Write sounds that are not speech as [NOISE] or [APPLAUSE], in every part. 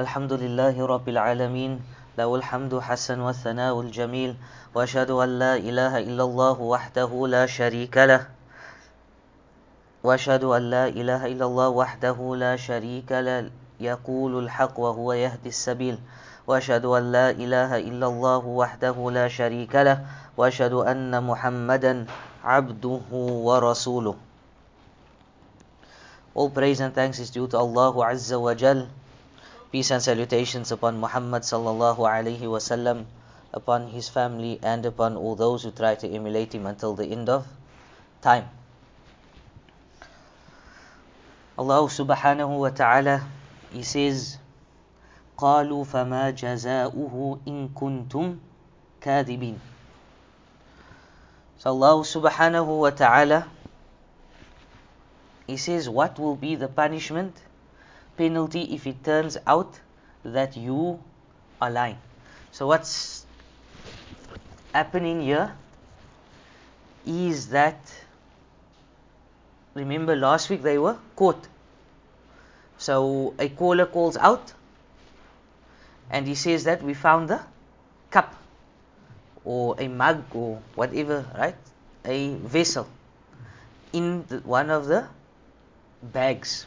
الحمد لله رب العالمين له الحمد حسن والثناء الجميل وأشهد أن لا إله إلا الله وحده لا شريك له وأشهد أن لا إله إلا الله وحده لا شريك له يقول الحق وهو يهدي السبيل وأشهد أن لا إله إلا الله وحده لا شريك له وأشهد أن محمدا عبده ورسوله All praise and thanks is due to Allah Azza wa Jal. Peace and salutations upon Muhammad sallallahu alaihi wasallam, upon his family and upon all those who try to emulate him until the end of time. Allah subhanahu wa ta'ala he says قالوا فما جزاؤه إن كنتم كاذبين So Allah subhanahu wa ta'ala He says what will be the punishment penalty if it turns out that you are lying. So what's happening here is that remember last week they were caught. So a caller calls out and he says that we found the cup or a mug or whatever, right? A vessel in the, one of the bags.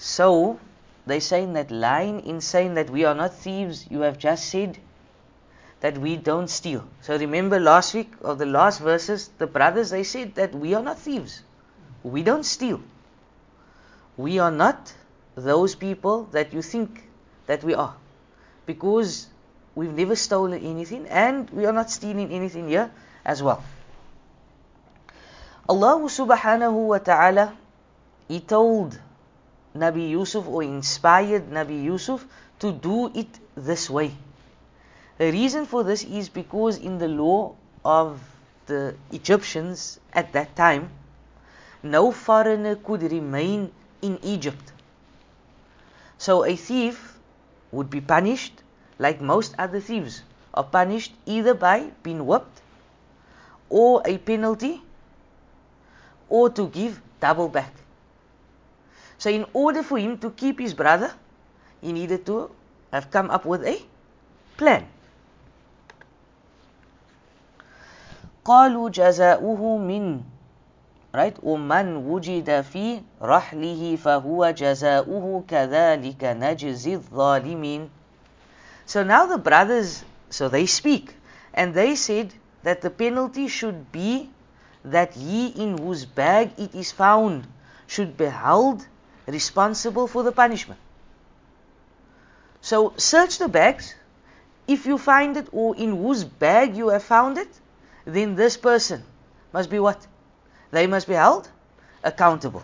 So they saying that line in saying that we are not thieves, you have just said that we don't steal. So remember last week or the last verses, the brothers they said that we are not thieves. We don't steal. We are not those people that you think that we are. Because we've never stolen anything and we are not stealing anything here as well. Allah subhanahu wa ta'ala He told Nabi Yusuf or inspired Nabi Yusuf to do it this way. The reason for this is because in the law of the Egyptians at that time, no foreigner could remain in Egypt. So a thief would be punished like most other thieves are punished either by being whipped or a penalty or to give double back. So in order for him to keep his brother, he needed to have come up with a plan. قالوا جزاؤه من right ومن وجد في رحله فهو جزاؤه كذلك نجزي الظالمين So now the brothers so they speak and they said that the penalty should be that he in whose bag it is found should be held responsible for the punishment. So search the bags. If you find it or in whose bag you have found it, then this person must be what? They must be held accountable.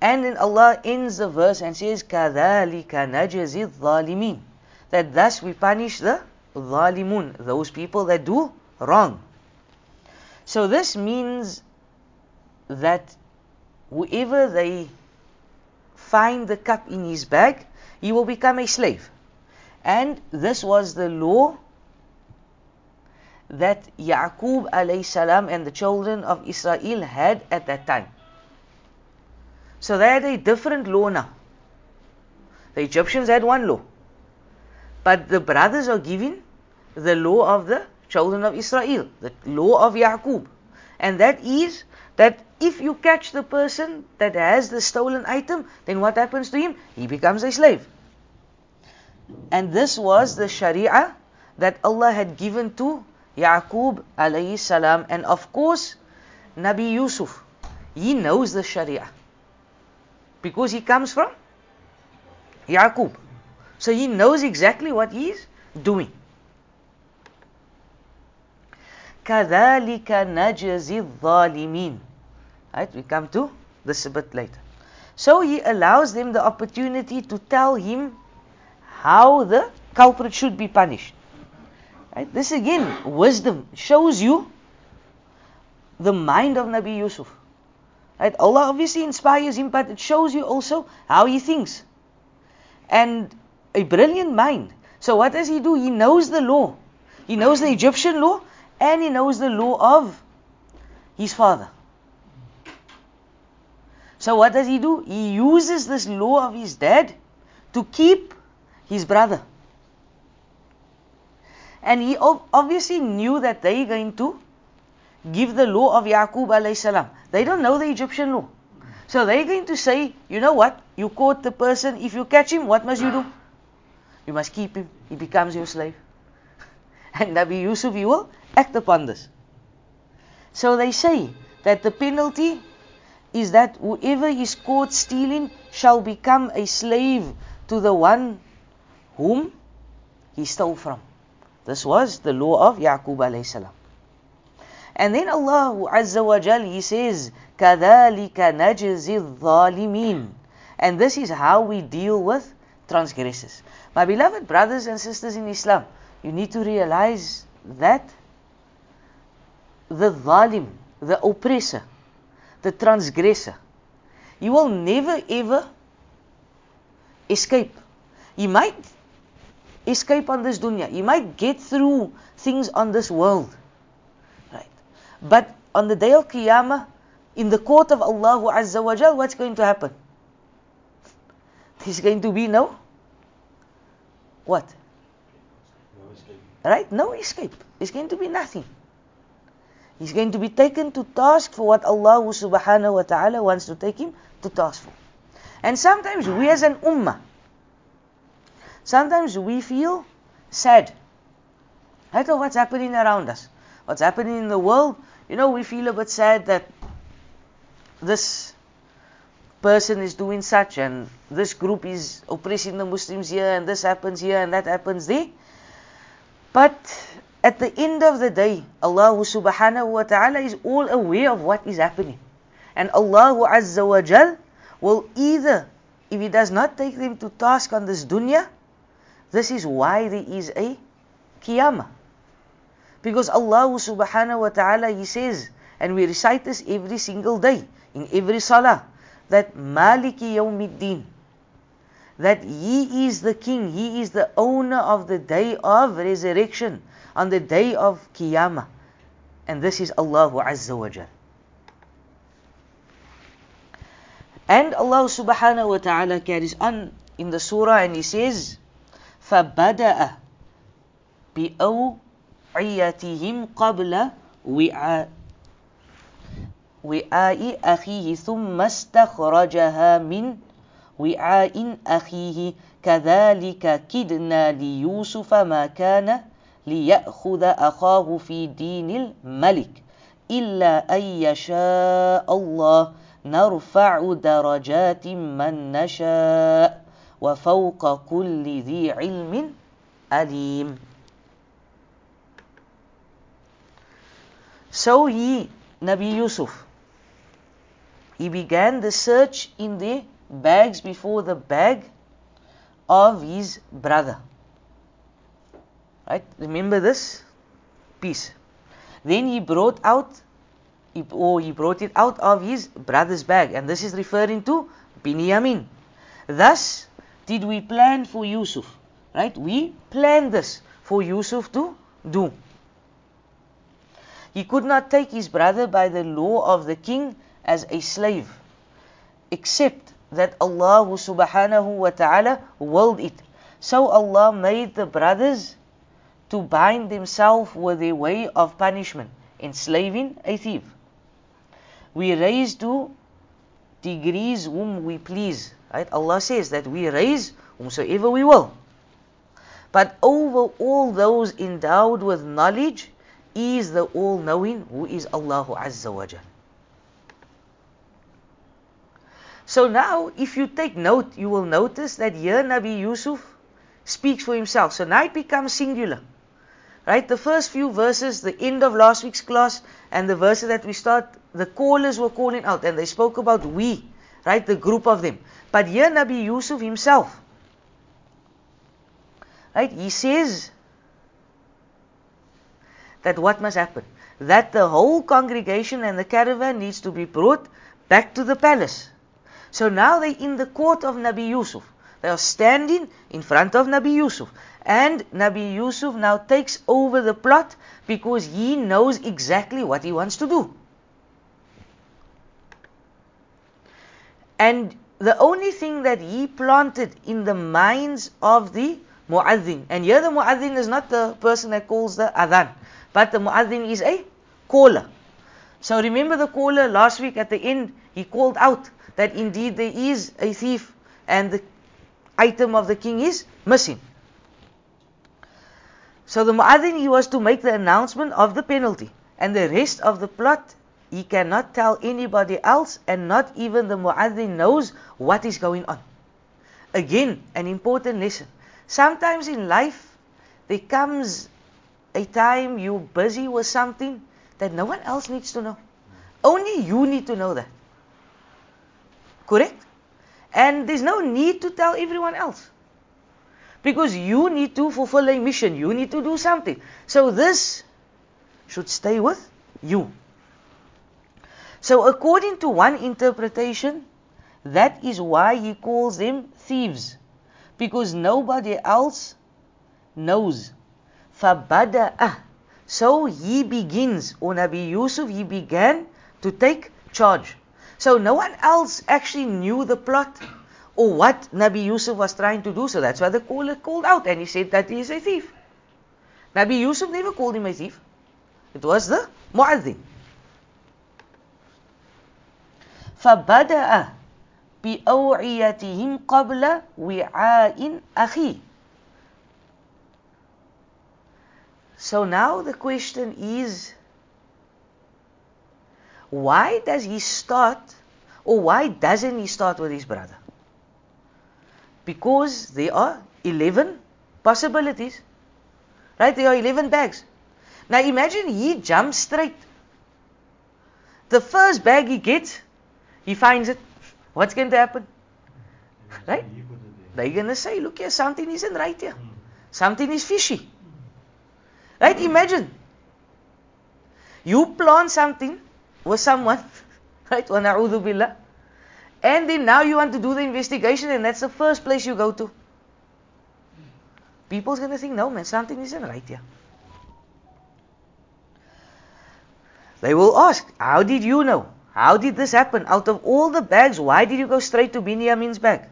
And then Allah ends the verse and says, كَذَلِكَ نَجْزِي الظَّالِمِينَ That thus we punish the ظالمون, those people that do wrong. So this means that whoever they find the cup in his bag, he will become a slave. And this was the law that Yaqub salam and the children of Israel had at that time. So they had a different law now. The Egyptians had one law. But the brothers are given the law of the children of Israel, the law of Yaqub. And that is that if you catch the person that has the stolen item, then what happens to him? He becomes a slave. And this was the Sharia that Allah had given to Yaqub alayhi salam. And of course, Nabi Yusuf, he knows the Sharia. Because he comes from Yaqub. So he knows exactly what he is doing. كَذَلِكَ نَجْزِي الظَّالِمِينَ Right, we come to this a bit later. So he allows them the opportunity to tell him how the culprit should be punished. Right? This again, wisdom shows you the mind of Nabi Yusuf. Right? Allah obviously inspires him, but it shows you also how he thinks. And a brilliant mind. So what does he do? He knows the law. He knows the Egyptian law and he knows the law of his father. So what does he do? He uses this law of his dad to keep his brother. And he obviously knew that they're going to give the law of Yaqub alayhi salam. They don't know the Egyptian law. So they're going to say, you know what? You caught the person. If you catch him, what must you do? You must keep him. He becomes your slave. and Nabi Yusuf, he will act upon this. So they say that the penalty is that whoever is caught stealing shall become a slave to the one whom he stole from. This was the law of Yaqub alayhi salam. And then Allah Azza wa Jal, He says, كَذَلِكَ نَجْزِي الظَّالِمِينَ And this is how we deal with transgressors. My beloved brothers and sisters in Islam, you need to realize that the zalim, the oppressor, the transgressor, he will never ever escape. He might escape on this dunya. He might get through things on this world. Right. But on the day of Qiyamah, in the court of Allah Azza wa Jal, what's going to happen? There's going to be no what? Right? No escape. It's going to be nothing. He's going to be taken to task for what Allah subhanahu wa ta'ala wants to take him to task for. And sometimes we as an ummah, sometimes we feel sad. Right of what's happening around us. What's happening in the world, you know, we feel a bit sad that this person is doing such and this group is oppressing the Muslims here and this happens here and that happens there. But at the end of the day, Allah subhanahu wa ta'ala is all aware of what is happening. And Allah azza wa jal will either, if He does not take them to task on this dunya, this is why there is a qiyamah. Because Allah subhanahu wa ta'ala, He says, and we recite this every single day, in every salah, that Maliki Yawmiddin, that He is the King, He is the owner of the day of resurrection, on the day of Qiyamah. And this is Allah Azza wa Jal. And Allah subhanahu wa ta'ala carries on in the surah and He says, فَبَدَأَ بِأَوْعِيَتِهِمْ قَبْلَ وِعَاءِ وعاء أخيه ثم استخرجها من وعاء أخيه كذلك كدنا ليوسف ما كان ليأخذ أخاه في دين الملك إلا أن يشاء الله نرفع درجات من نشاء وفوق كل ذي علم أليم. So he, Nabi Yusuf, he began the search in the bags before the bag of his brother. Right? Remember this piece. Then he brought out, or he brought it out of his brother's bag, and this is referring to Binyamin. Thus did we plan for Yusuf. Right? We planned this for Yusuf to do. He could not take his brother by the law of the king as a slave, except that Allah subhanahu wa ta'ala willed it. So Allah made the brothers to bind themselves with a way of punishment, enslaving a thief. We raise to degrees whom we please. Right? Allah says that we raise whomsoever we will. But over all those endowed with knowledge is the all-knowing who is Allah Azza wa Jal. So now, if you take note, you will notice that here Nabi Yusuf speaks for himself. So now it becomes singular. Right? The first few verses, the end of last week's class, and the verses that we start, the callers were calling out and they spoke about we, right? The group of them. But here Nabi Yusuf himself, right? He says that what must happen? That the whole congregation and the caravan needs to be brought back to the palace. So now they're in the court of Nabi Yusuf. They are standing in front of Nabi Yusuf. And Nabi Yusuf now takes over the plot because he knows exactly what he wants to do. And the only thing that he planted in the minds of the mu'adhin, and here the mu'adhin is not the person that calls the adhan, but the mu'adhin is a caller. So remember the caller last week at the end, he called out that indeed there is a thief and the item of the king is missing. So the mu'adhin, he was to make the announcement of the penalty. And the rest of the plot, he cannot tell anybody else and not even the mu'adhin knows what is going on. Again, an important lesson. Sometimes in life, there comes a time you're busy with something that no one else needs to know. Only you need to know that. Correct? And there's no need to tell everyone else. Because you need to fulfill a mission, you need to do something. So this should stay with you. So, according to one interpretation, that is why he calls them thieves. Because nobody else knows. فَبَدَأَ So he begins, or Nabi Yusuf, he began to take charge. So no one else actually knew the plot or what Nabi Yusuf was trying to do. So that's why the caller called out and he said that he is a thief. Nabi Yusuf never called him a thief. It was the mu'adhin. فبدأ بأوعيتهم قبل وعاء أخيه So now the question is why does he start or why doesn't he start with his brother? Because there are 11 possibilities. Right? There are 11 bags. Now imagine he jumps straight. The first bag he gets, he finds it. What's going to happen? Right? They're going to say, look here, something isn't right here. Something is fishy. Right? Imagine. You plant something with someone, [LAUGHS] right? وَنَعُوذُ billah. And then now you want to do the investigation and that's the first place you go to. People's going to think, no man, something isn't right here. They will ask, how did you know? How did this happen? Out of all the bags, why did you go straight to Binyamin's bag?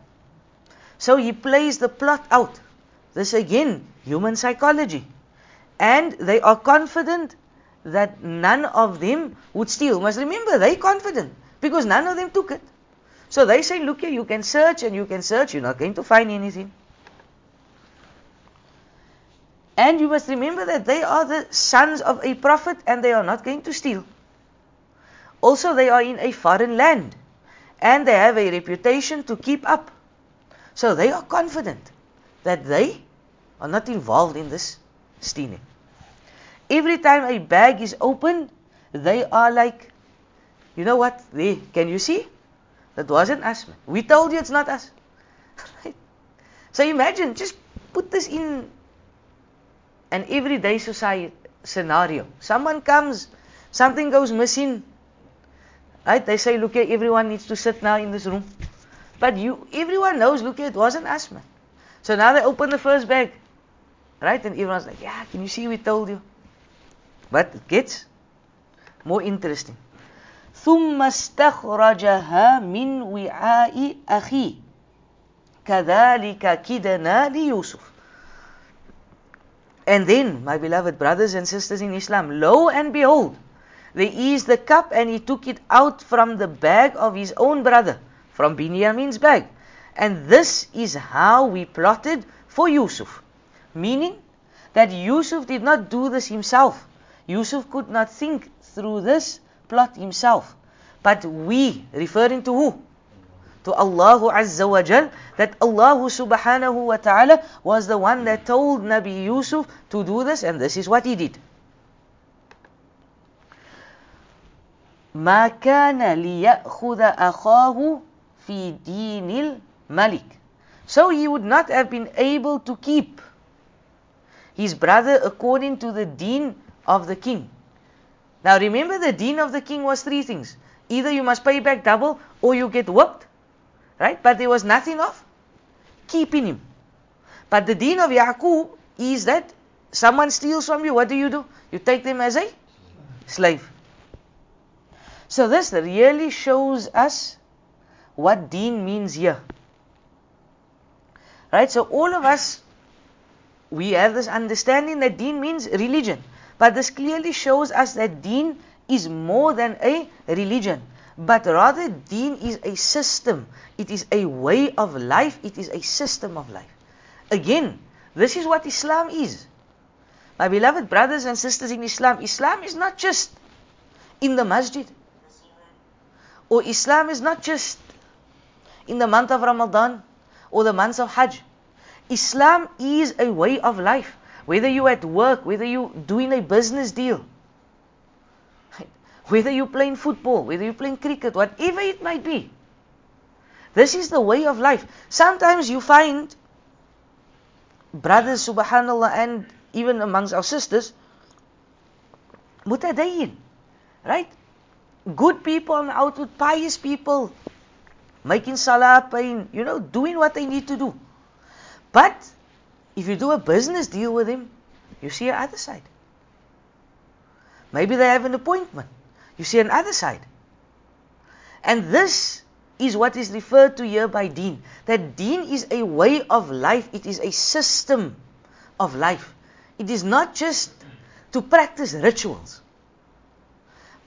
So he plays the plot out. This again, human psychology. And they are confident that none of them would steal. Must remember, they confident because none of them took it. So they say, look here, you can search and you can search, you're not going to find anything. And you must remember that they are the sons of a prophet and they are not going to steal. Also, they are in a foreign land and they have a reputation to keep up. So they are confident that they are not involved in this stealing. Every time a bag is opened, they are like, you know what? There, can you see? That wasn't us. We told you it's not us. [LAUGHS] right? So imagine, just put this in an everyday society scenario. Someone comes, something goes missing. Right? They say, look here, everyone needs to sit now in this room. But you, everyone knows, look here, it wasn't us, man. So now they open the first bag. Right? And everyone's like, yeah, can you see we told you? But it gets more interesting. ثم استخرجها من وعاء أخيه كذلك كدنا ليوسف And then, my beloved brothers and sisters in Islam, lo and behold, there is the cup and he took it out from the bag of his own brother, from Binyamin's bag. And this is how we plotted for Yusuf. Meaning that Yusuf did not do this himself. Yusuf could not think through this plot himself. But we, referring to who? To Allah Azza wa Jal, that Allah subhanahu wa ta'ala was the one that told Nabi Yusuf to do this, and this is what he did. ما كان ليأخذ أخاه في دين الملك. So he would not have been able to keep his brother according to the deen of the king. Now remember the deen of the king was three things. Either you must pay back double or you get whipped. Right? But there was nothing of keeping him. But the deen of Yaqub is that someone steals from you, what do you do? You take them as a slave. So this really shows us what deen means here. Right? So all of us, we have this understanding that deen means religion. But this clearly shows us that deen is more than a religion. But rather, deen is a system. It is a way of life. It is a system of life. Again, this is what Islam is. My beloved brothers and sisters in Islam, Islam is not just in the masjid. Or Islam is not just in the month of Ramadan or the months of Hajj. Islam is a way of life. Whether you're at work, whether you're doing a business deal, whether you're playing football, whether you're playing cricket, whatever it might be. This is the way of life. Sometimes you find brothers, subhanAllah, and even amongst our sisters, mutadayin, right? Good people and outward pious people, making salah, paying, you know, doing what they need to do. But if you do a business deal with him, you see another side. Maybe they have an appointment. You see another side. And this is what is referred to here by deen. That deen is a way of life, it is a system of life. It is not just to practice rituals,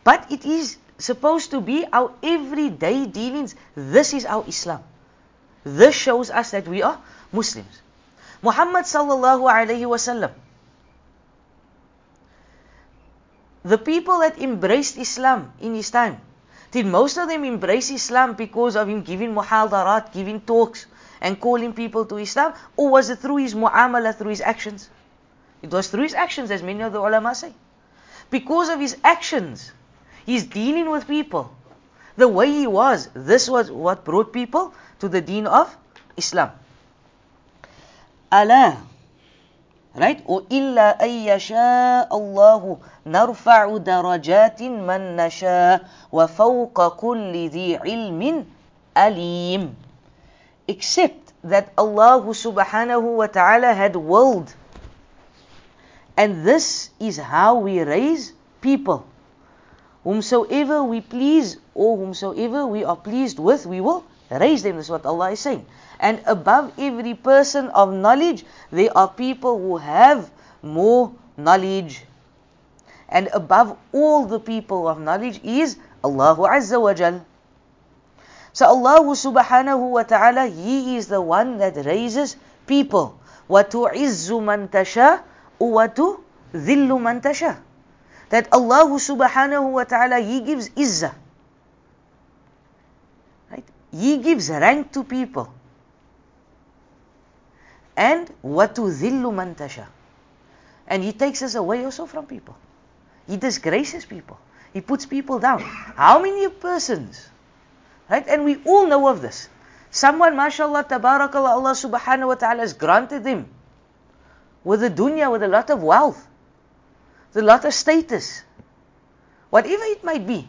but it is supposed to be our everyday dealings. This is our Islam. This shows us that we are Muslims. Muhammad sallallahu alayhi wasallam. The people that embraced Islam in his time, did most of them embrace Islam because of him giving muhadarat, giving talks, and calling people to Islam? Or was it through his mu'amala, through his actions? It was through his actions, as many of the ulama say. Because of his actions, he's dealing with people. The way he was, this was what brought people to the deen of Islam. Allah. Right? Or illa ayyasha Allahu narfa'u darajatin man nasha wa fawqa kulli dhi ilmin alim. Except that Allah subhanahu wa ta'ala had willed. And this is how we raise people. Whomsoever we please or whomsoever we are pleased with, we will raise them. That's what Allah is saying. And above every person of knowledge, there are people who have more knowledge. And above all the people of knowledge is Allah Azza wa Jal. So Allah subhanahu wa ta'ala, He is the one that raises people. وَتُعِزُّ مَن تَشَاءُ وَتُذِلُّ مَن تَشَاءُ That Allah subhanahu wa ta'ala, He gives izzah. Right? He gives rank to people and وَتُذِلُّ مَن تَشَاءُ And He takes us away also from people. He disgraces people. He puts people down. How many persons? Right? And we all know of this. Someone, mashallah, tabarakallah, Allah subhanahu wa ta'ala has granted them with a dunya, with a lot of wealth, with a lot of status, whatever it might be.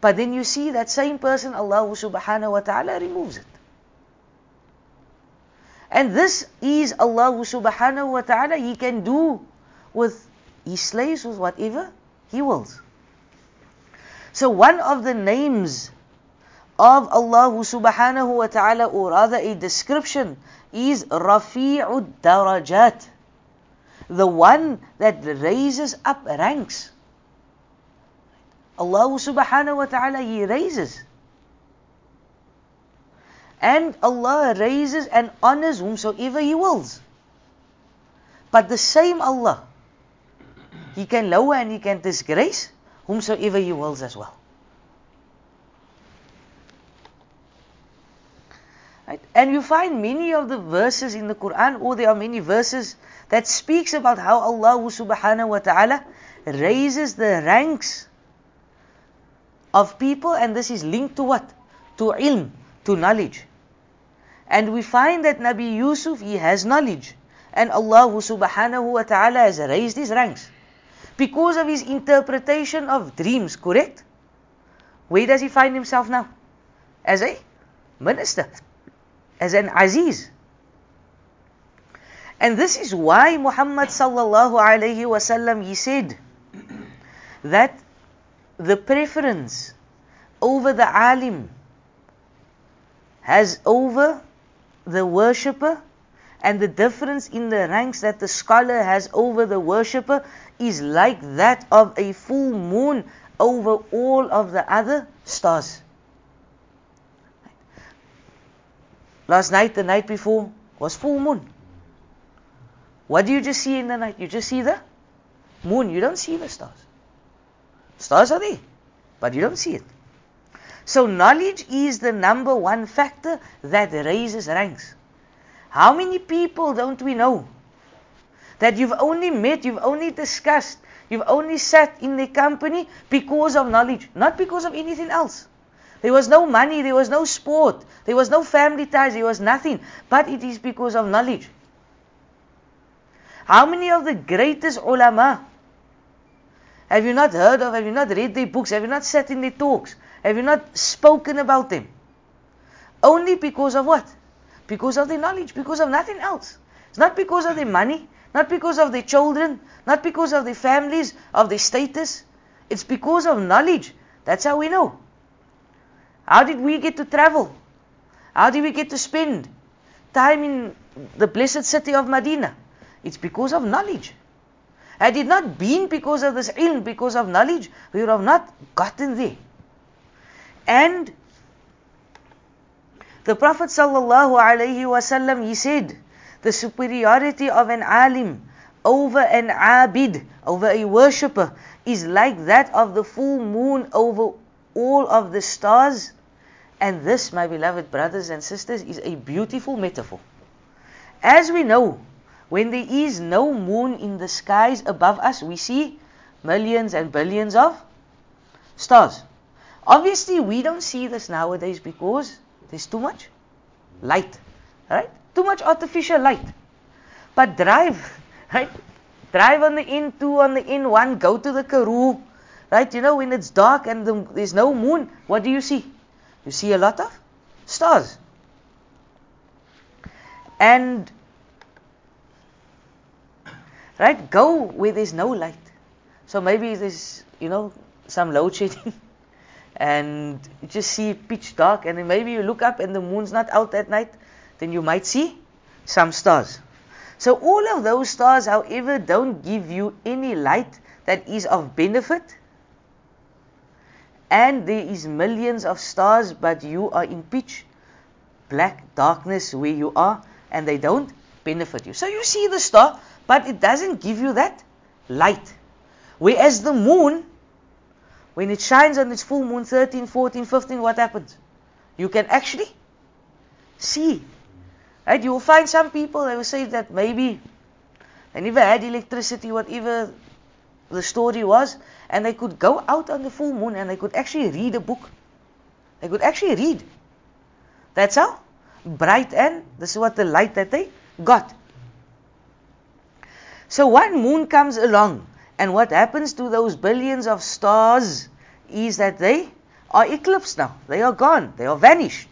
But then you see that same person, Allah subhanahu wa ta'ala removes it. And this is Allah subhanahu wa ta'ala. He can do with His slaves with whatever He wills. So one of the names of Allah subhanahu wa ta'ala, or rather a description, is Rafi'ud Darajat. The one that raises up ranks. Allah subhanahu wa ta'ala, He raises. And Allah raises and honors whomsoever He wills. But the same Allah, He can lower and He can disgrace whomsoever He wills as well. Right? And you find many of the verses in the Quran, or there are many verses that speaks about how Allah subhanahu wa ta'ala raises the ranks of people and this is linked to what? To ilm, to knowledge. And we find that Nabi Yusuf, he has knowledge. And Allah subhanahu wa ta'ala has raised his ranks. Because of his interpretation of dreams, correct? Where does he find himself now? As a minister. As an Aziz. And this is why Muhammad sallallahu alayhi wasallam he said that the preference over the alim has over the worshipper and the difference in the ranks that the scholar has over the worshipper is like that of a full moon over all of the other stars. Last night, the night before, was full moon. What do you just see in the night? You just see the moon. You don't see the stars. Stars are there, but you don't see it. So knowledge is the number one factor that raises ranks. How many people don't we know that you've only met, you've only discussed, you've only sat in their company because of knowledge, not because of anything else. There was no money, there was no sport, there was no family ties, there was nothing, but it is because of knowledge. How many of the greatest ulama have you not heard of? Have you not read their books? Have you not sat in their talks? Have you not spoken about them? Only because of what? Because of their knowledge, because of nothing else. It's not because of their money, not because of their children, not because of their families, of their status. It's because of knowledge. That's how we know. How did we get to travel? How did we get to spend time in the blessed city of Medina? It's because of knowledge. Had it not been because of this ilm, because of knowledge, we would have not gotten there. And the Prophet sallallahu he said, the superiority of an alim over an abid, over a worshipper, is like that of the full moon over all of the stars. And this, my beloved brothers and sisters, is a beautiful metaphor. As we know, when there is no moon in the skies above us, we see millions and billions of stars. Obviously, we don't see this nowadays because there's too much light, right? Too much artificial light. But drive, [LAUGHS] right? Drive on the N2, on the N1, go to the Karoo, right? You know, when it's dark and the, there's no moon, what do you see? You see a lot of stars. And Right? Go where there's no light. So maybe there's, you know, some load [LAUGHS] shedding and you just see pitch dark and then maybe you look up and the moon's not out that night, then you might see some stars. So all of those stars, however, don't give you any light that is of benefit. And there is millions of stars, but you are in pitch black darkness where you are, and they don't benefit you. So you see the star, but it doesn't give you that light. Whereas the moon, when it shines on its full moon, 13, 14, 15, what happens? You can actually see. Right? You will find some people, they will say that maybe they never had electricity, whatever the story was, and they could go out on the full moon and they could actually read a book. They could actually read. That's how bright and this is what the light that they got. So one moon comes along, and what happens to those billions of stars is that they are eclipsed now. They are gone. They are vanished.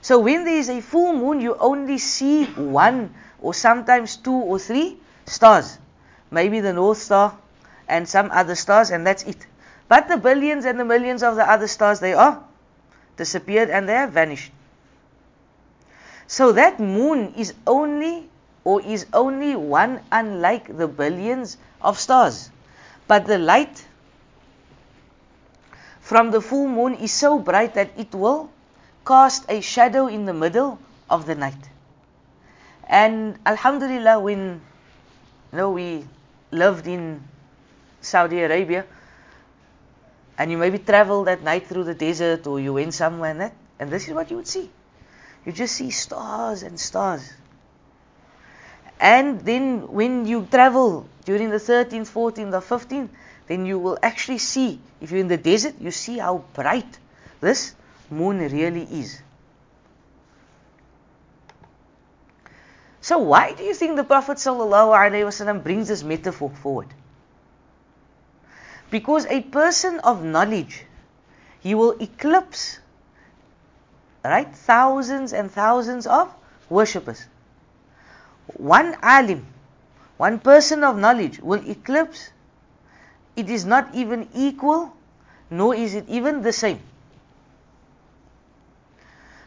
So when there is a full moon, you only see one or sometimes two or three stars. Maybe the North Star and some other stars, and that's it. But the billions and the millions of the other stars, they are disappeared and they have vanished. So that moon is only or is only one unlike the billions of stars. But the light from the full moon is so bright that it will cast a shadow in the middle of the night. And Alhamdulillah, when you know we lived in Saudi Arabia, and you maybe traveled at night through the desert or you went somewhere and that, and this is what you would see. You just see stars and stars. And then when you travel during the 13th, 14th, or 15th, then you will actually see, if you're in the desert, you see how bright this moon really is. So why do you think the Prophet ﷺ brings this metaphor forward? Because a person of knowledge, he will eclipse right thousands and thousands of worshippers one alim, one person of knowledge will eclipse, it is not even equal, nor is it even the same.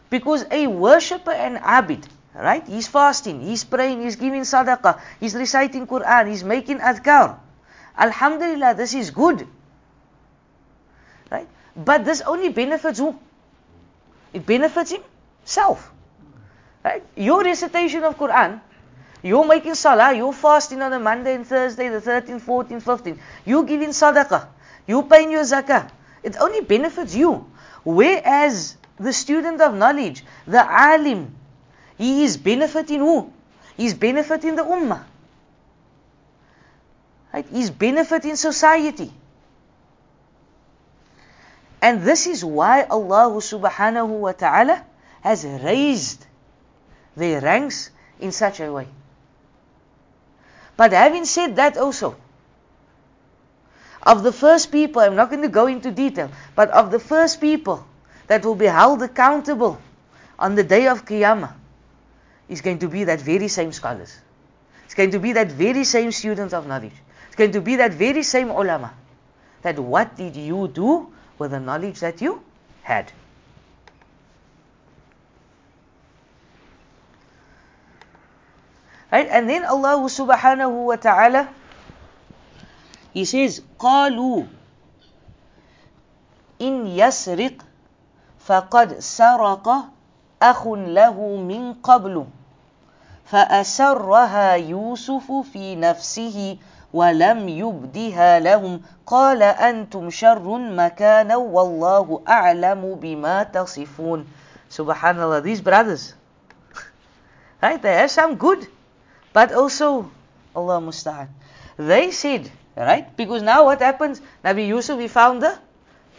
Because a worshipper and abid, right? He's fasting, he's praying, he's giving sadaqah, he's reciting Quran, he's making adhkar. Alhamdulillah, this is good. Right? But this only benefits who? It benefits himself. Right? Your recitation of Quran, you're making salah, you're fasting on a Monday and Thursday, the 13th, 14th, 15th. You're giving sadaqah, you're paying your zakah. It only benefits you. Whereas the student of knowledge, the alim, he is benefiting who? He's benefiting the ummah. Right? He's benefiting society. And this is why Allah subhanahu wa ta'ala has raised their ranks in such a way. But having said that also, of the first people, I'm not going to go into detail, but of the first people that will be held accountable on the day of Qiyamah is going to be that very same scholars. It's going to be that very same student of knowledge. It's going to be that very same ulama. That what did you do with the knowledge that you had? Right? And then Allah subhanahu wa ta'ala He says, قالوا إن يسرق فقد سرق أخ له من قبل فأسرها يوسف في نفسه ولم يبدها لهم قال أنتم شر مكانا والله أعلم بما تصفون Subhanallah, these brothers, [LAUGHS] right, they have some good, but also, Allah musta'an. They said, right, because now what happens? Nabi Yusuf, he found the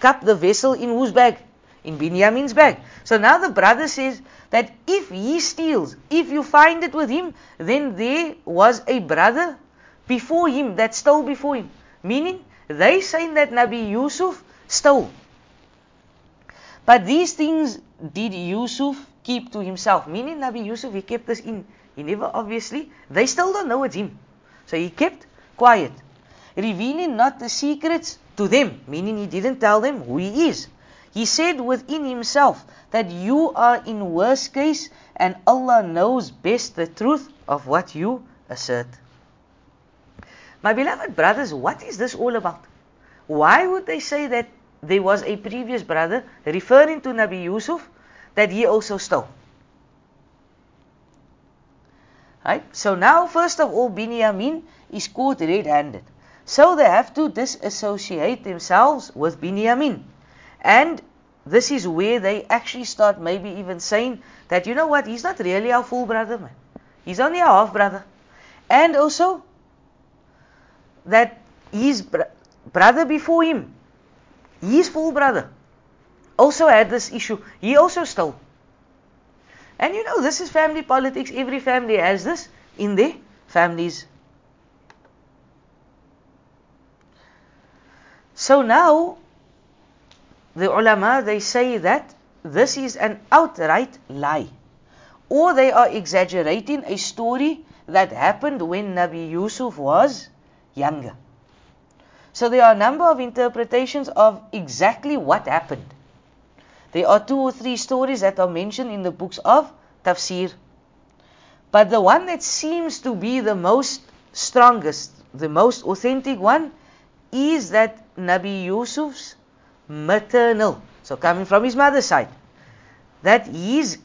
cup, the vessel in whose bag? In Binyamin's bag. So now the brother says that if he steals, if you find it with him, then there was a brother before him that stole before him. Meaning, they saying that Nabi Yusuf stole. But these things did Yusuf keep to himself. Meaning Nabi Yusuf, he kept this in. He never obviously, they still don't know it's him. So he kept quiet. Revealing not the secrets to them. Meaning he didn't tell them who he is. He said within himself that you are in worst case and Allah knows best the truth of what you assert. My beloved brothers, what is this all about? Why would they say that there was a previous brother referring to Nabi Yusuf that he also stole? Right? So now, first of all, Binyamin is caught red handed. So they have to disassociate themselves with Binyamin. And this is where they actually start maybe even saying that, you know what, he's not really our full brother, man. He's only our half brother. And also, that his br- brother before him, his full brother, also had this issue. He also stole. And you know, this is family politics. Every family has this in their families. So now, the ulama they say that this is an outright lie, or they are exaggerating a story that happened when Nabi Yusuf was younger. So there are a number of interpretations of exactly what happened. There are two or three stories that are mentioned in the books of tafsir. But the one that seems to be the most strongest, the most authentic one, is that Nabi Yusuf's maternal, so coming from his mother's side, that his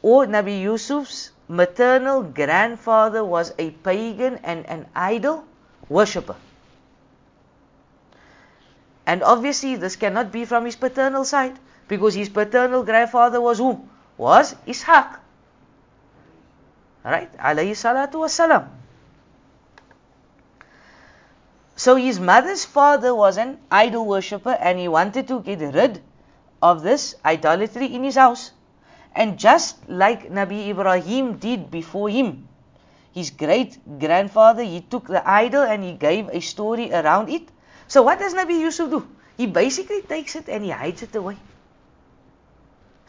or Nabi Yusuf's maternal grandfather was a pagan and an idol worshipper. And obviously, this cannot be from his paternal side because his paternal grandfather was who? Was Ishaq. Right? Alayhi salatu wassalam. So his mother's father was an idol worshipper and he wanted to get rid of this idolatry in his house. And just like Nabi Ibrahim did before him, his great grandfather, he took the idol and he gave a story around it. So what does Nabi Yusuf do? He basically takes it and he hides it away.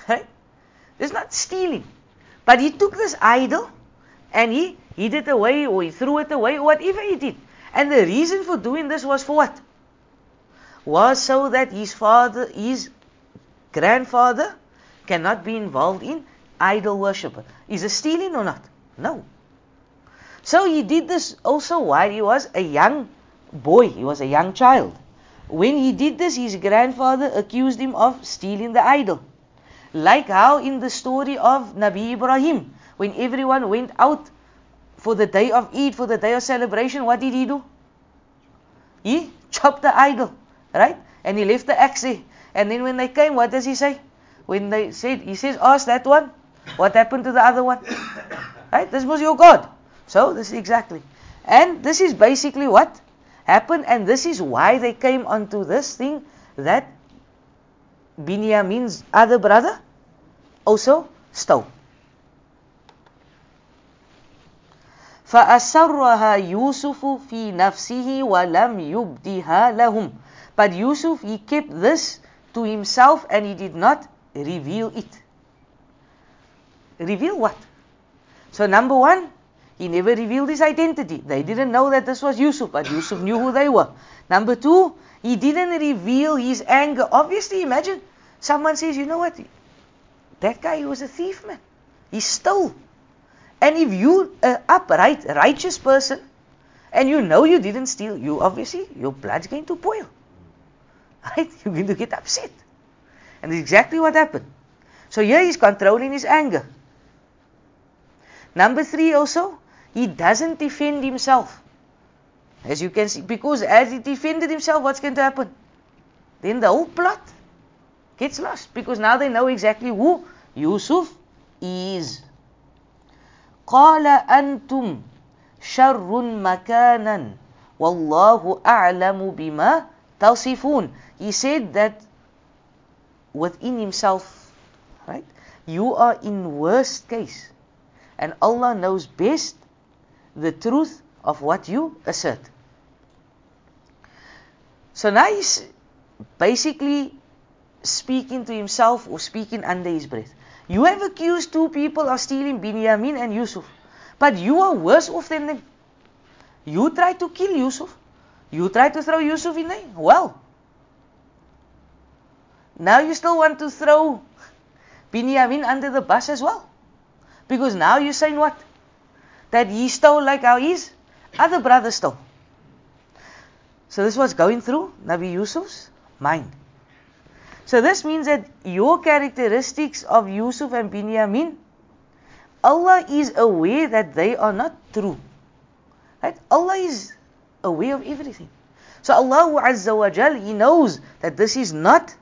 Right? It's not stealing. But he took this idol and he hid it away or he threw it away or whatever he did. And the reason for doing this was for what? Was so that his father, his grandfather, cannot be involved in idol worship. Is it stealing or not? No. So he did this also while he was a young boy, he was a young child. When he did this, his grandfather accused him of stealing the idol. Like how in the story of Nabi Ibrahim, when everyone went out for the day of Eid, for the day of celebration, what did he do? He chopped the idol, right? And he left the axe there. And then when they came, what does he say? When they said, he says, ask that one, what happened to the other one? [COUGHS] Right? This was your God. So this is exactly. And this is basically what happened, and this is why they came onto this thing that Binyamin's other brother also stole. فأسرها يوسف في نفسه ولم يبدها لهم but Yusuf he kept this to himself and he did not reveal it reveal what so number one he never revealed his identity they didn't know that this was Yusuf but Yusuf knew who they were number two he didn't reveal his anger obviously imagine someone says you know what that guy was a thief man he stole and if you an upright, righteous person, and you know you didn't steal, you obviously your blood's going to boil. [LAUGHS] Right? You're going to get upset. And that's exactly what happened. So here he's controlling his anger. Number three also, he doesn't defend himself. As you can see, because as he defended himself, what's going to happen? Then the whole plot gets lost. Because now they know exactly who Yusuf is. قال أنتم شر مكانا والله أعلم بما تصفون he said that within himself right you are in worst case and Allah knows best the truth of what you assert so now he's basically speaking to himself or speaking under his breath you have accused two people of stealing Binyamin and Yusuf. But you are worse off than them. You tried to kill Yusuf. You tried to throw Yusuf in there. Well. Now you still want to throw Binyamin under the bus as well. Because now you're saying what? That he stole like how his other brother stole. So this was going through Nabi Yusuf's mind. So this means that your characteristics of Yusuf and Binyamin, Allah is aware that they are not true. Right? Allah is aware of everything. So Allah Azza wa Jal, He knows that this is not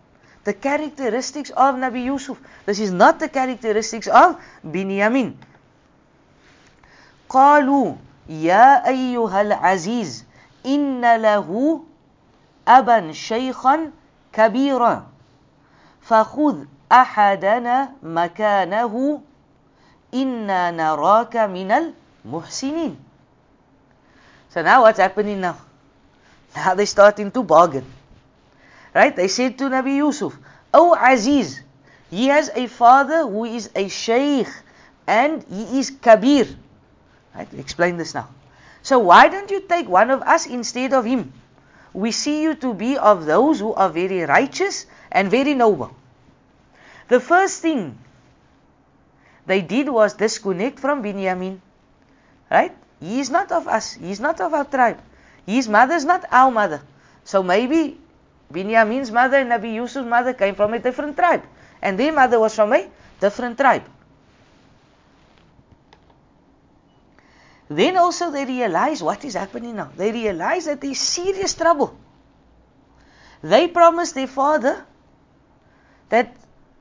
the characteristics of Nabi Yusuf. This is not the characteristics of Binyamin. قالوا يا أيها العزيز إن له أبا شيخا كبيرا فخذ أحدنا مكانه إنا نراك من المحسنين So now what's happening now? Now they're starting to bargain. Right? They said to Nabi Yusuf, Oh Aziz, he has a father who is a sheikh and he is kabir. Right? Explain this now. So why don't you take one of us instead of him? We see you to be of those who are very righteous and very noble. The first thing they did was disconnect from Binyamin. Right? He is not of us. He is not of our tribe. His mother is not our mother. So maybe Binyamin's mother and Nabi Yusuf's mother came from a different tribe. And their mother was from a different tribe. Then also they realize what is happening now. They realize that there's serious trouble. They promised their father that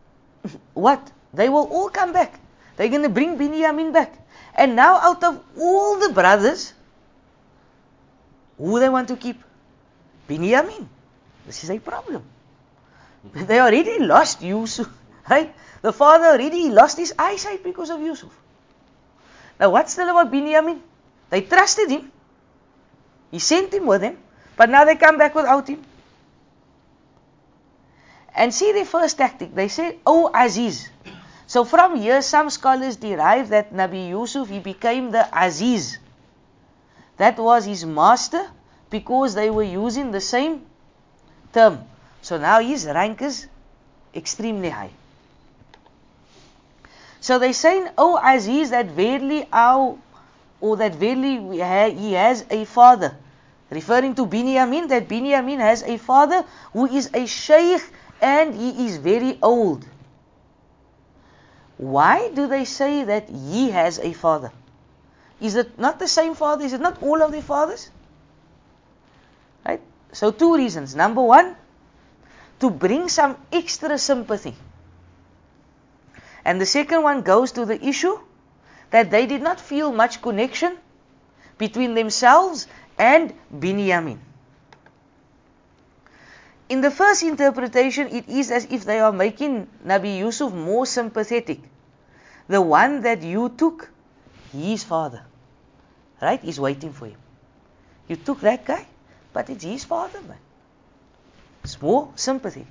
[LAUGHS] what? They will all come back. They're going to bring Binyamin back. And now out of all the brothers, who they want to keep? Binyamin. This is a problem. They already lost Yusuf, [LAUGHS] right? The father already lost his eyesight because of Yusuf. Now what's the still about Binyamin? They trusted him. He sent him with him, but now they come back without him. And see the first tactic. They said, Oh Aziz. So from here some scholars derive that Nabi Yusuf he became the Aziz. That was his master because they were using the same term. So now his rank is extremely high. So they're saying, Oh Aziz, that verily our, or that verily ha- he has a father. Referring to Binyamin, that Binyamin has a father who is a sheikh and he is very old. Why do they say that he has a father? Is it not the same father? Is it not all of their fathers? Right? So, two reasons. Number one, to bring some extra sympathy. And the second one goes to the issue that they did not feel much connection between themselves and Binyamin. In the first interpretation, it is as if they are making Nabi Yusuf more sympathetic. The one that you took, his father, right, is waiting for him. You took that guy, but it's his father, man. It's more sympathy.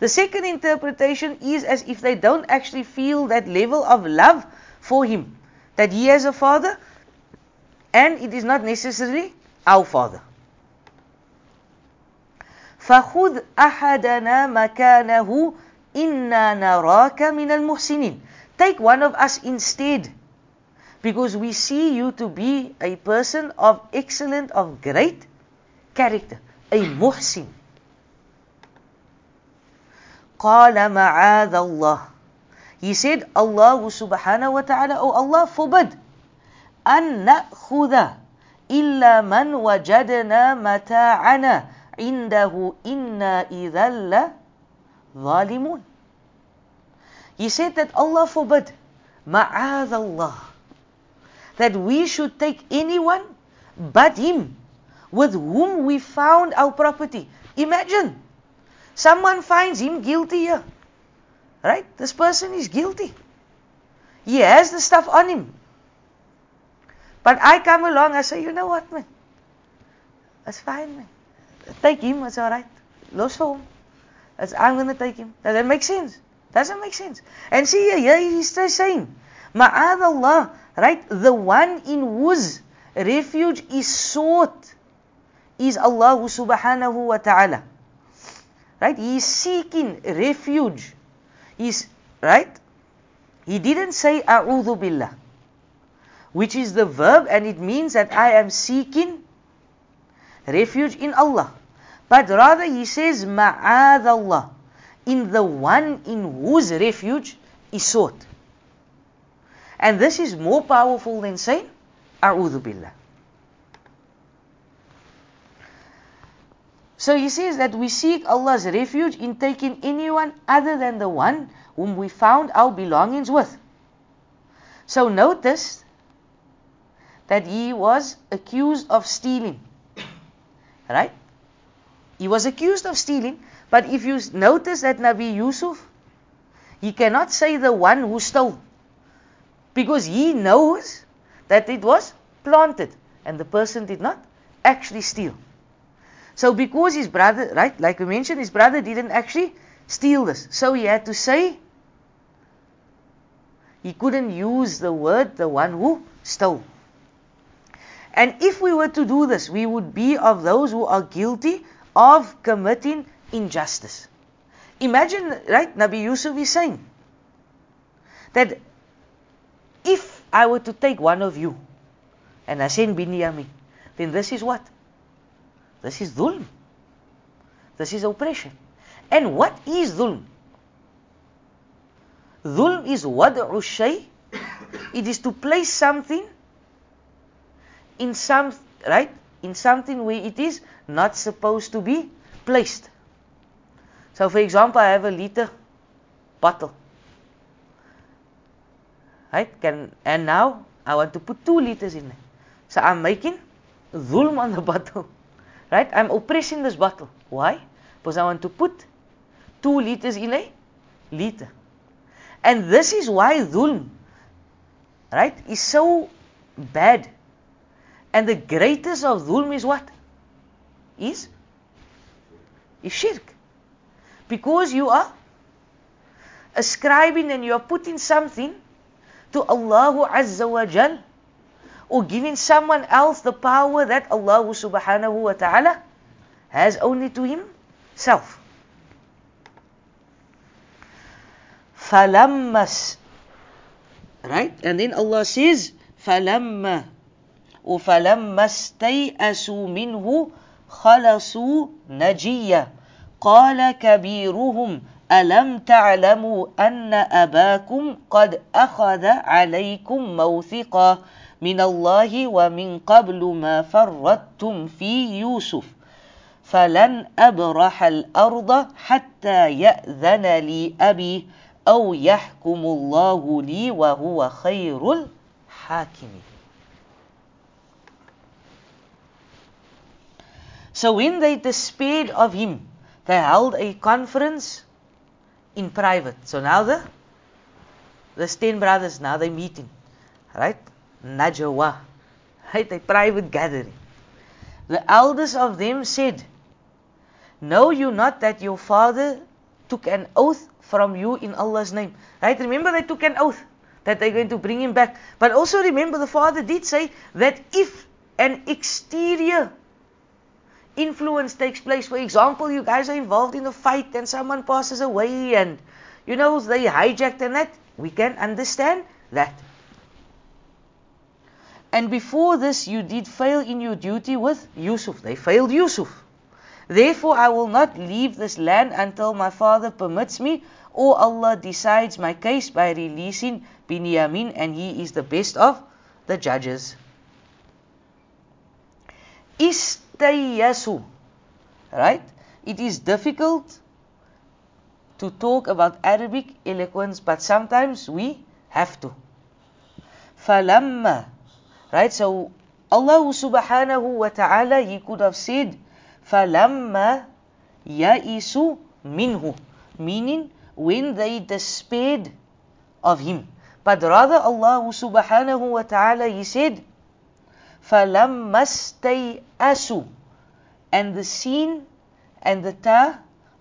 The second interpretation is as if they don't actually feel that level of love for him, that he has a father, and it is not necessarily our father. فخذ أحدنا مكانه إنا نراك من المحسنين Take one of us instead because we see you to be a person of excellent, of great character, a muhsin. قال معاذ الله He said, Allah subhanahu wa ta'ala, oh Allah forbid, أن نأخذ إلا من وجدنا متاعنا عنده إنا إذا ظالمون He said that Allah forbid, ma'adh Allah, that we should take anyone but him with whom we found our property. Imagine, someone finds him guilty here. Right? This person is guilty. He has the stuff on him. But I come along, I say, you know what, man? That's fine, man. Take him, it's alright. Los for him. That's, I'm going to take him. Does that make sense? Doesn't make sense. And see here, here he's saying, Ma'ad Allah, right? The one in whose refuge is sought is Allah subhanahu wa ta'ala. Right? He is seeking refuge. He's, right? He didn't say a'udhu billah, which is the verb and it means that I am seeking refuge in Allah. But rather he says ma'ad Allah in the one in whose refuge is sought. And this is more powerful than saying, A'udhu Billah. So he says that we seek Allah's refuge in taking anyone other than the one whom we found our belongings with. So notice that he was accused of stealing. Right? He was accused of stealing, but if you notice that Nabi Yusuf, he cannot say the one who stole. Because he knows that it was planted and the person did not actually steal. So because his brother, right, like we mentioned, his brother didn't actually steal this. So he had to say, he couldn't use the word, the one who stole. And if we were to do this, we would be of those who are guilty of committing injustice. Imagine, right, Nabi Yusuf is saying that if I were to take one of you and I send Binyamin, then this is what? This is dhulm. This is oppression. And what is dhulm? Dhulm is wad'u shay. It is to place something in some right in something where it is not supposed to be placed. So, for example, I have a liter bottle, right? Can and now I want to put two liters in there. So I'm making dhulm on the [LAUGHS] bottle, right? I'm oppressing this bottle. Why? Because I want to put two liters in a liter, and this is why dhulm, right, is so bad. And the greatest of dhulm is what? Is is shirk. Because you are ascribing and you are putting something to Allah Azza wa Jal or giving someone else the power that Allah subhanahu wa ta'ala has only to himself. فَلَمَّا Right? And then Allah says, فَلَمَّا وَفَلَمَّا اسْتَيْأَسُوا مِنْهُ خَلَصُوا نَجِيًّا قال كبيرهم ألم تعلموا أن أباكم قد أخذ عليكم موثقا من الله ومن قبل ما فرطتم في يوسف فلن أبرح الأرض حتى يأذن لي أبي أو يحكم الله لي وهو خير الحاكمين So when they despaired of him, they held a conference in private. So now the the ten brothers now they meeting, right? Najwa, right? A private gathering. The eldest of them said, Know you not that your father took an oath from you in Allah's name? Right? Remember they took an oath that they're going to bring him back. But also remember the father did say that if an exterior influence takes place. For example, you guys are involved in a fight and someone passes away and you know they hijacked and that. We can understand that. And before this, you did fail in your duty with Yusuf. They failed Yusuf. Therefore, I will not leave this land until my father permits me, or Allah decides my case by releasing Binyamin, and he is the best of the judges. Istayasu. Right? It is difficult to talk about Arabic eloquence, but sometimes we have to. Falamma. Right? So Allah subhanahu wa ta'ala, He could have said, Falamma ya'isu minhu. Meaning, when they despaired of Him. But rather Allah subhanahu wa ta'ala, He said, فَلَمَّا asu, And the sin and the ta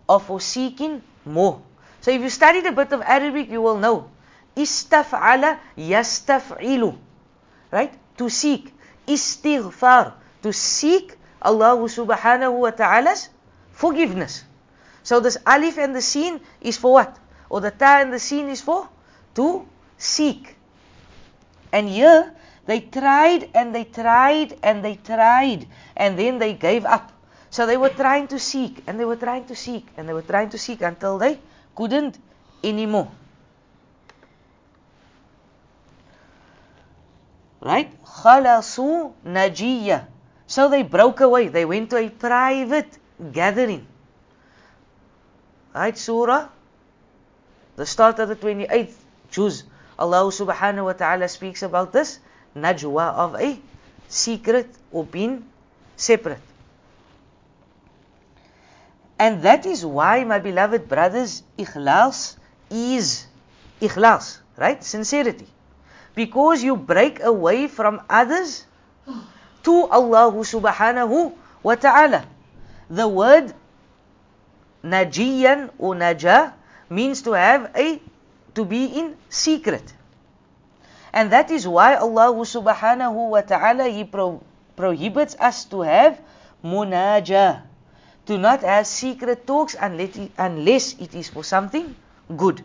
are for seeking more. So if you studied a bit of Arabic, you will know. Istaf'ala yastaf'ilu. Right? To seek. Istighfar. To seek Allah subhanahu wa ta'ala's forgiveness. So this alif and the sin is for what? Or the ta and the sin is for? To seek. And here they tried and they tried and they tried and then they gave up. So they were trying to seek and they were trying to seek and they were trying to seek until they couldn't anymore. Right? Khalasu najiya. So they broke away. They went to a private gathering. Right, Surah? The start of the 28th juz. Allah subhanahu wa ta'ala speaks about this najwa of a secret or being separate. And that is why, my beloved brothers, ikhlas is ikhlas, right? Sincerity. Because you break away from others to Allah subhanahu wa ta'ala. The word najiyan or naja means to have a to be in secret. And that is why Allah subhanahu wa ta'ala He pro- prohibits us to have munaja. To not have secret talks unless it is for something good.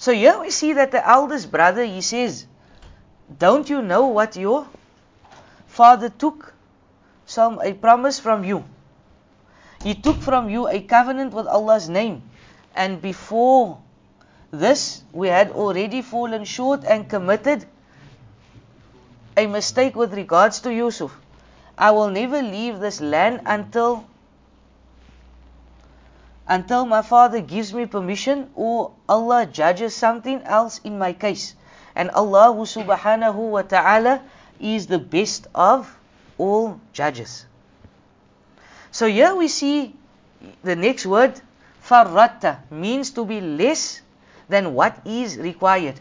So here we see that the eldest brother he says, Don't you know what your father took? Some a promise from you. He took from you a covenant with Allah's name. And before this we had already fallen short and committed a mistake with regards to Yusuf. I will never leave this land until until my father gives me permission or Allah judges something else in my case. And Allah subhanahu wa ta'ala is the best of all judges. So here we see the next word, farratta, means to be less than what is required.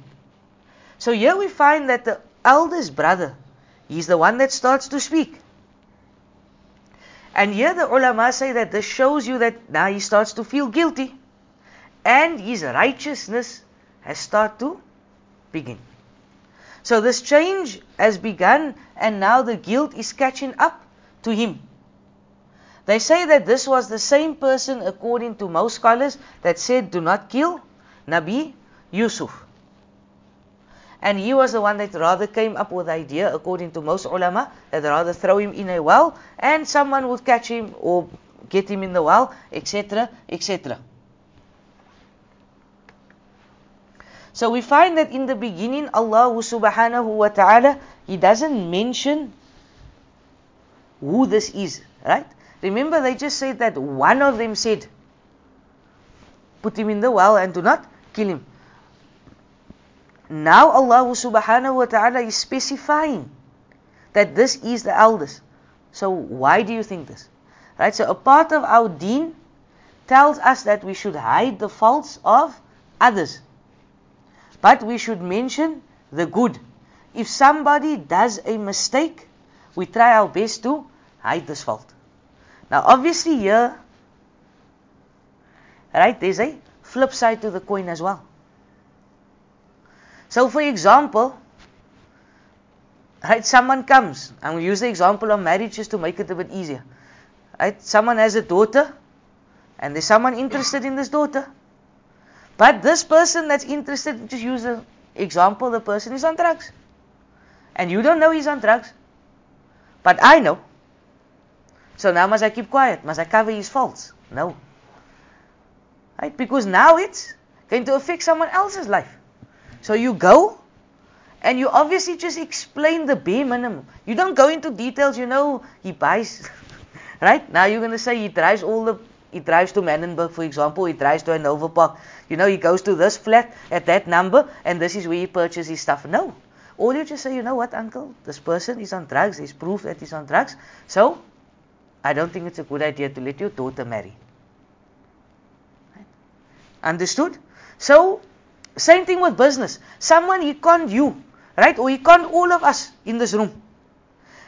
So here we find that the eldest brother, he's the one that starts to speak. And here the ulama say that this shows you that now he starts to feel guilty and his righteousness has started to begin. So this change has begun and now the guilt is catching up to him. They say that this was the same person, according to most scholars, that said, Do not kill Nabi Yusuf. And he was the one that rather came up with the idea, according to most ulama, that rather throw him in a well and someone would catch him or get him in the well, etc., etc. So we find that in the beginning, Allah subhanahu wa ta'ala, He doesn't mention who this is, right? Remember, they just said that one of them said, put him in the well and do not kill him. Now Allah subhanahu wa ta'ala is specifying that this is the eldest. So why do you think this? Right? So a part of our deen tells us that we should hide the faults of others. But we should mention the good. If somebody does a mistake, we try our best to hide this fault. Now obviously here, right, there's a flip side to the coin as well. So for example, right, someone comes, and we use the example of marriage just to make it a bit easier. Right? Someone has a daughter, and there's someone interested in this daughter. But this person that's interested, just use the example, the person is on drugs. And you don't know he's on drugs. But I know. So now must I keep quiet? Must I cover his faults? No. Right? Because now it's going to affect someone else's life. So you go and you obviously just explain the bare minimum. You don't go into details, you know, he buys [LAUGHS] right? Now you're gonna say he drives all the he drives to Manenberg, for example, he drives to Hanover Park. You know, he goes to this flat at that number and this is where he purchases his stuff. No. All you just say, you know what, uncle, this person is on drugs, there's proof that he's on drugs. So I don't think it's a good idea to let your daughter marry. Understood? So same thing with business. Someone he conned you, right? Or he conned all of us in this room.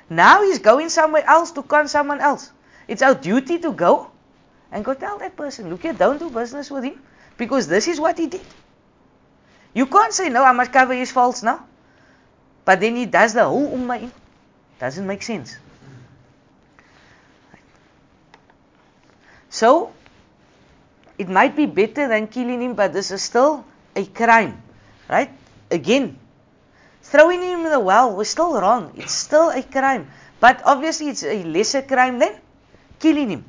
Now he's going somewhere else to con someone else. It's our duty to go and go tell that person, look here, don't do business with him because this is what he did. You can't say, no, I must cover his faults now. But then he does the whole ummah in. Doesn't make sense. So, it might be better than killing him, but this is still a crime. Right? Again, throwing him in the well was still wrong. It's still a crime. But obviously it's a lesser crime than killing him.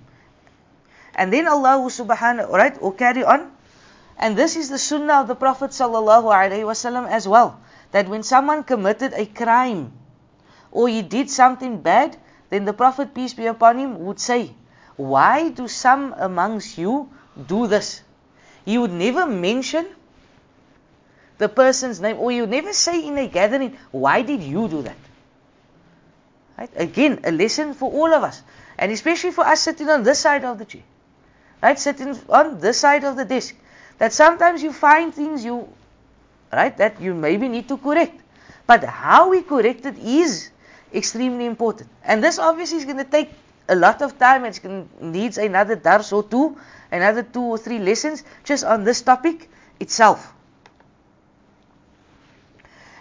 And then Allah subhanahu right, will carry on. And this is the sunnah of the Prophet sallallahu alaihi wasallam as well. That when someone committed a crime or he did something bad, then the Prophet, peace be upon him, would say, Why do some amongst you do this? He would never mention the person's name, or you never say in a gathering, why did you do that? Right? Again, a lesson for all of us, and especially for us sitting on this side of the chair, right? Sitting on this side of the desk, that sometimes you find things you, right, that you maybe need to correct, but how we correct it is extremely important, and this obviously is going to take a lot of time. It needs another dars or two, another two or three lessons just on this topic itself.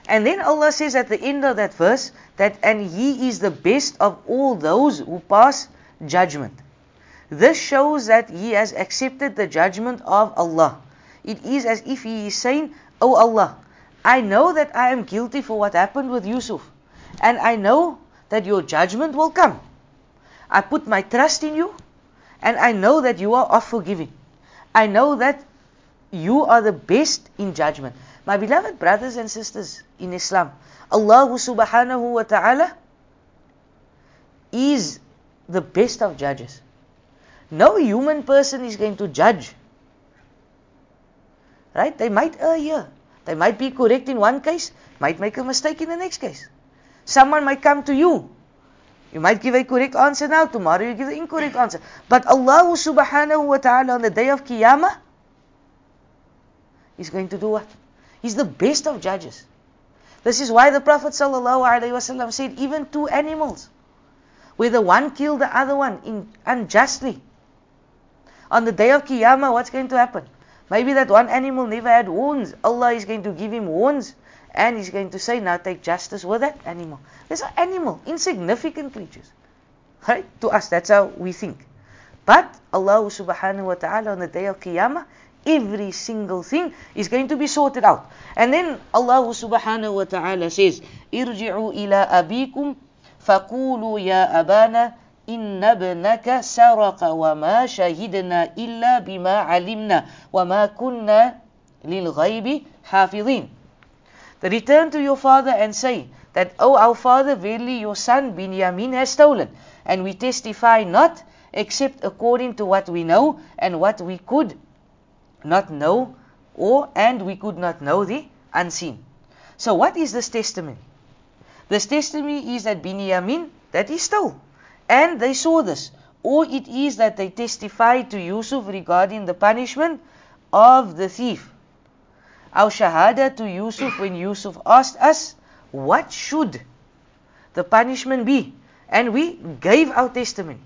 And then Allah says at the end of that verse that, and He is the best of all those who pass judgment. This shows that He has accepted the judgment of Allah. It is as if He is saying, Oh Allah, I know that I am guilty for what happened with Yusuf, and I know that your judgment will come. I put my trust in you, and I know that you are of forgiving. I know that you are the best in judgment. My beloved brothers and sisters in Islam, Allah subhanahu wa ta'ala is the best of judges. No human person is going to judge. Right? They might err here. They might be correct in one case, might make a mistake in the next case. Someone might come to you. You might give a correct answer now, tomorrow you give the incorrect answer. But Allah subhanahu wa ta'ala on the day of Qiyamah is going to do what? He's the best of judges. This is why the Prophet ﷺ said, even two animals, whether one killed the other one in, unjustly, on the day of Qiyamah, what's going to happen? Maybe that one animal never had horns. Allah is going to give him horns, and He's going to say, now take justice with that animal. There's an animal, insignificant creatures. Right? To us, that's how we think. But Allah subhanahu wa ta'ala on the day of Qiyamah Every single thing is going to be sorted out. And then Allah subhanahu wa ta'ala says, ارجعوا إلى أبيكم فقولوا يا أبانا إن ابنك سرق وما شهدنا إلا بما علمنا وما كنا للغيب حافظين. They return to your father and say that, O our father, verily your son Binyamin has stolen, and we testify not except according to what we know and what we could not know, or and we could not know the unseen. So what is this testimony? This testimony is that Binyamin that he stole, and they saw this, or it is that they testified to Yusuf regarding the punishment of the thief. Our shahada to Yusuf when Yusuf asked us, What should the punishment be? And we gave our testimony.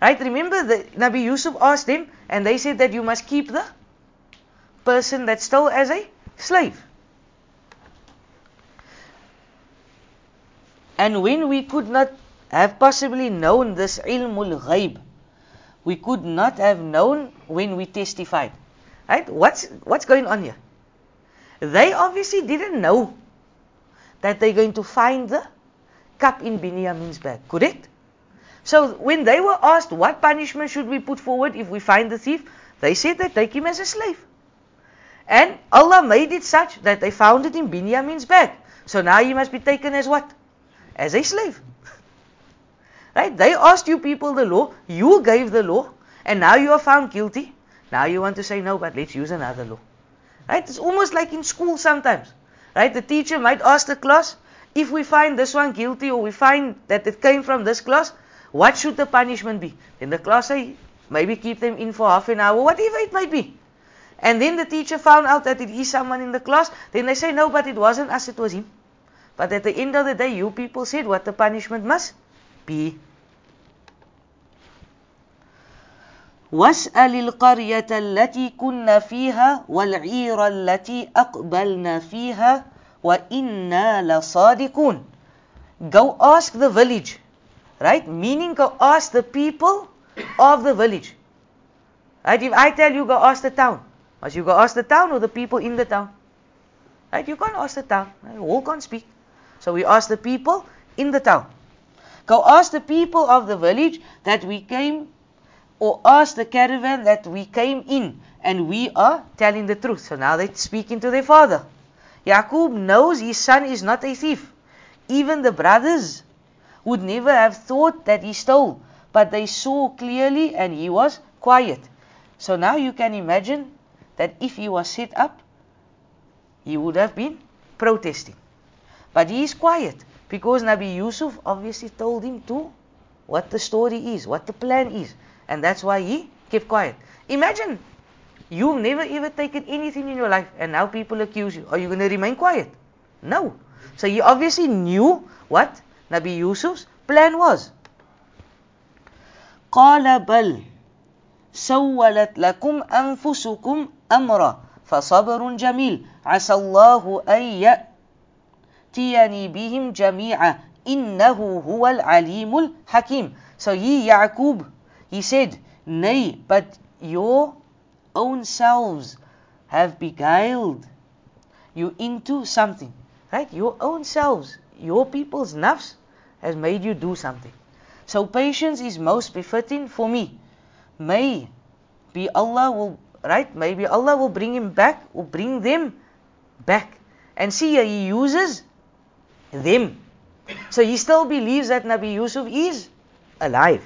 Right? Remember, the Nabi Yusuf asked them, and they said that you must keep the person that stole as a slave. And when we could not have possibly known this ilmul ghaib, we could not have known when we testified. Right? What's what's going on here? They obviously didn't know that they're going to find the cup in Binyamin's bag, correct? So when they were asked what punishment should we put forward if we find the thief, they said that take him as a slave. And Allah made it such that they found it in Binyamin's bag. So now he must be taken as what? As a slave. [LAUGHS] right? They asked you people the law, you gave the law, and now you are found guilty. Now you want to say no, but let's use another law. Right? It's almost like in school sometimes. Right? The teacher might ask the class, if we find this one guilty or we find that it came from this class, what should the punishment be? Then the class say, maybe keep them in for half an hour, whatever it might be. And then the teacher found out that it is someone in the class, then they say, no, but it wasn't us, it was him. But at the end of the day, you people said what the punishment must be. واسأل القرية التي كنا فيها والعير التي أقبلنا فيها وإنا لصادقون Go ask the village, right? Meaning go ask the people of the village. Right? If I tell you go ask the town, must you go ask the town or the people in the town? Right? You can't ask the town. Right? All can't speak. So we ask the people in the town. Go ask the people of the village that we came or ask the caravan that we came in and we are telling the truth. So now they're speaking to their father. Yaqub knows his son is not a thief. Even the brothers would never have thought that he stole, but they saw clearly and he was quiet. So now you can imagine that if he was set up, he would have been protesting. But he is quiet because Nabi Yusuf obviously told him to what the story is, what the plan is. And that's why he kept quiet. Imagine you've never ever taken anything in your life and now people accuse you. Are you going to remain quiet? No. So he obviously knew what Nabi Yusuf's plan was. قال بل سولت لكم أنفسكم أمرا فصبر جميل عسى الله أن يأتيني بهم جميعا إنه هو العليم الحكيم So he, Yaqub, he said, Nay, but your own selves have beguiled you into something. Right? Your own selves, your people's nafs has made you do something. So patience is most befitting for me. May be Allah will right, maybe Allah will bring him back or bring them back. And see here, he uses them. So he still believes that Nabi Yusuf is alive.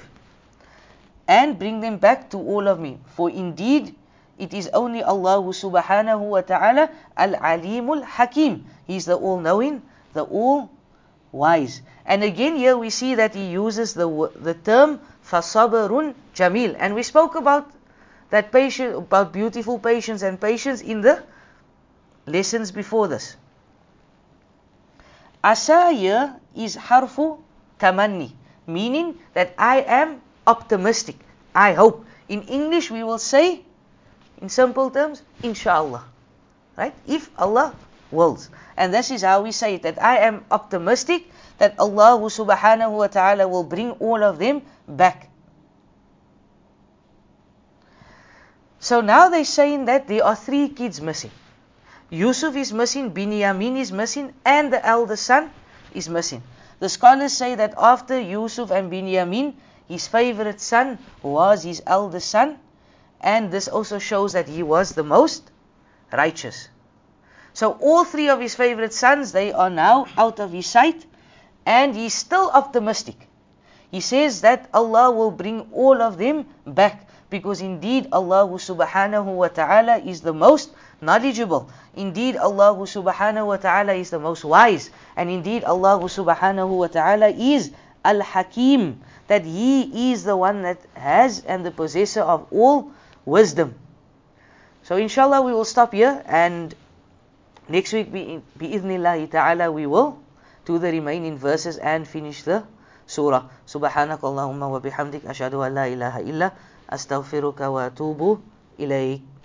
And bring them back to all of me. For indeed it is only Allah subhanahu wa ta'ala al-alimul hakim. He's the all-knowing, the all-wise. And again here we see that he uses the, the term fasabarun jamil. And we spoke about that patient about beautiful patience and patience in the lessons before this. Asa is harfu tamanni, meaning that I am optimistic. I hope. In English we will say, in simple terms, inshallah. Right? If Allah wills. And this is how we say it, that I am optimistic that Allah subhanahu wa ta'ala will bring all of them back. So now they're saying that there are three kids missing. Yusuf is missing, Binyamin is missing, and the eldest son is missing. The scholars say that after Yusuf and Binyamin, his favorite son was his eldest son, and this also shows that he was the most righteous. So all three of his favorite sons, they are now out of his sight, and he's still optimistic. He says that Allah will bring all of them back because indeed Allah subhanahu wa ta'ala is the most knowledgeable. Indeed Allah subhanahu wa ta'ala is the most wise. And indeed Allah subhanahu wa ta'ala is Al-Hakim, that He is the one that has and the possessor of all wisdom. So inshallah we will stop here and next week bi'idhnillahi ta'ala we will do the remaining verses and finish the surah. Subhanakallahumma wa bihamdik ashadu an la ilaha illa أستغفرك وأتوب إليك.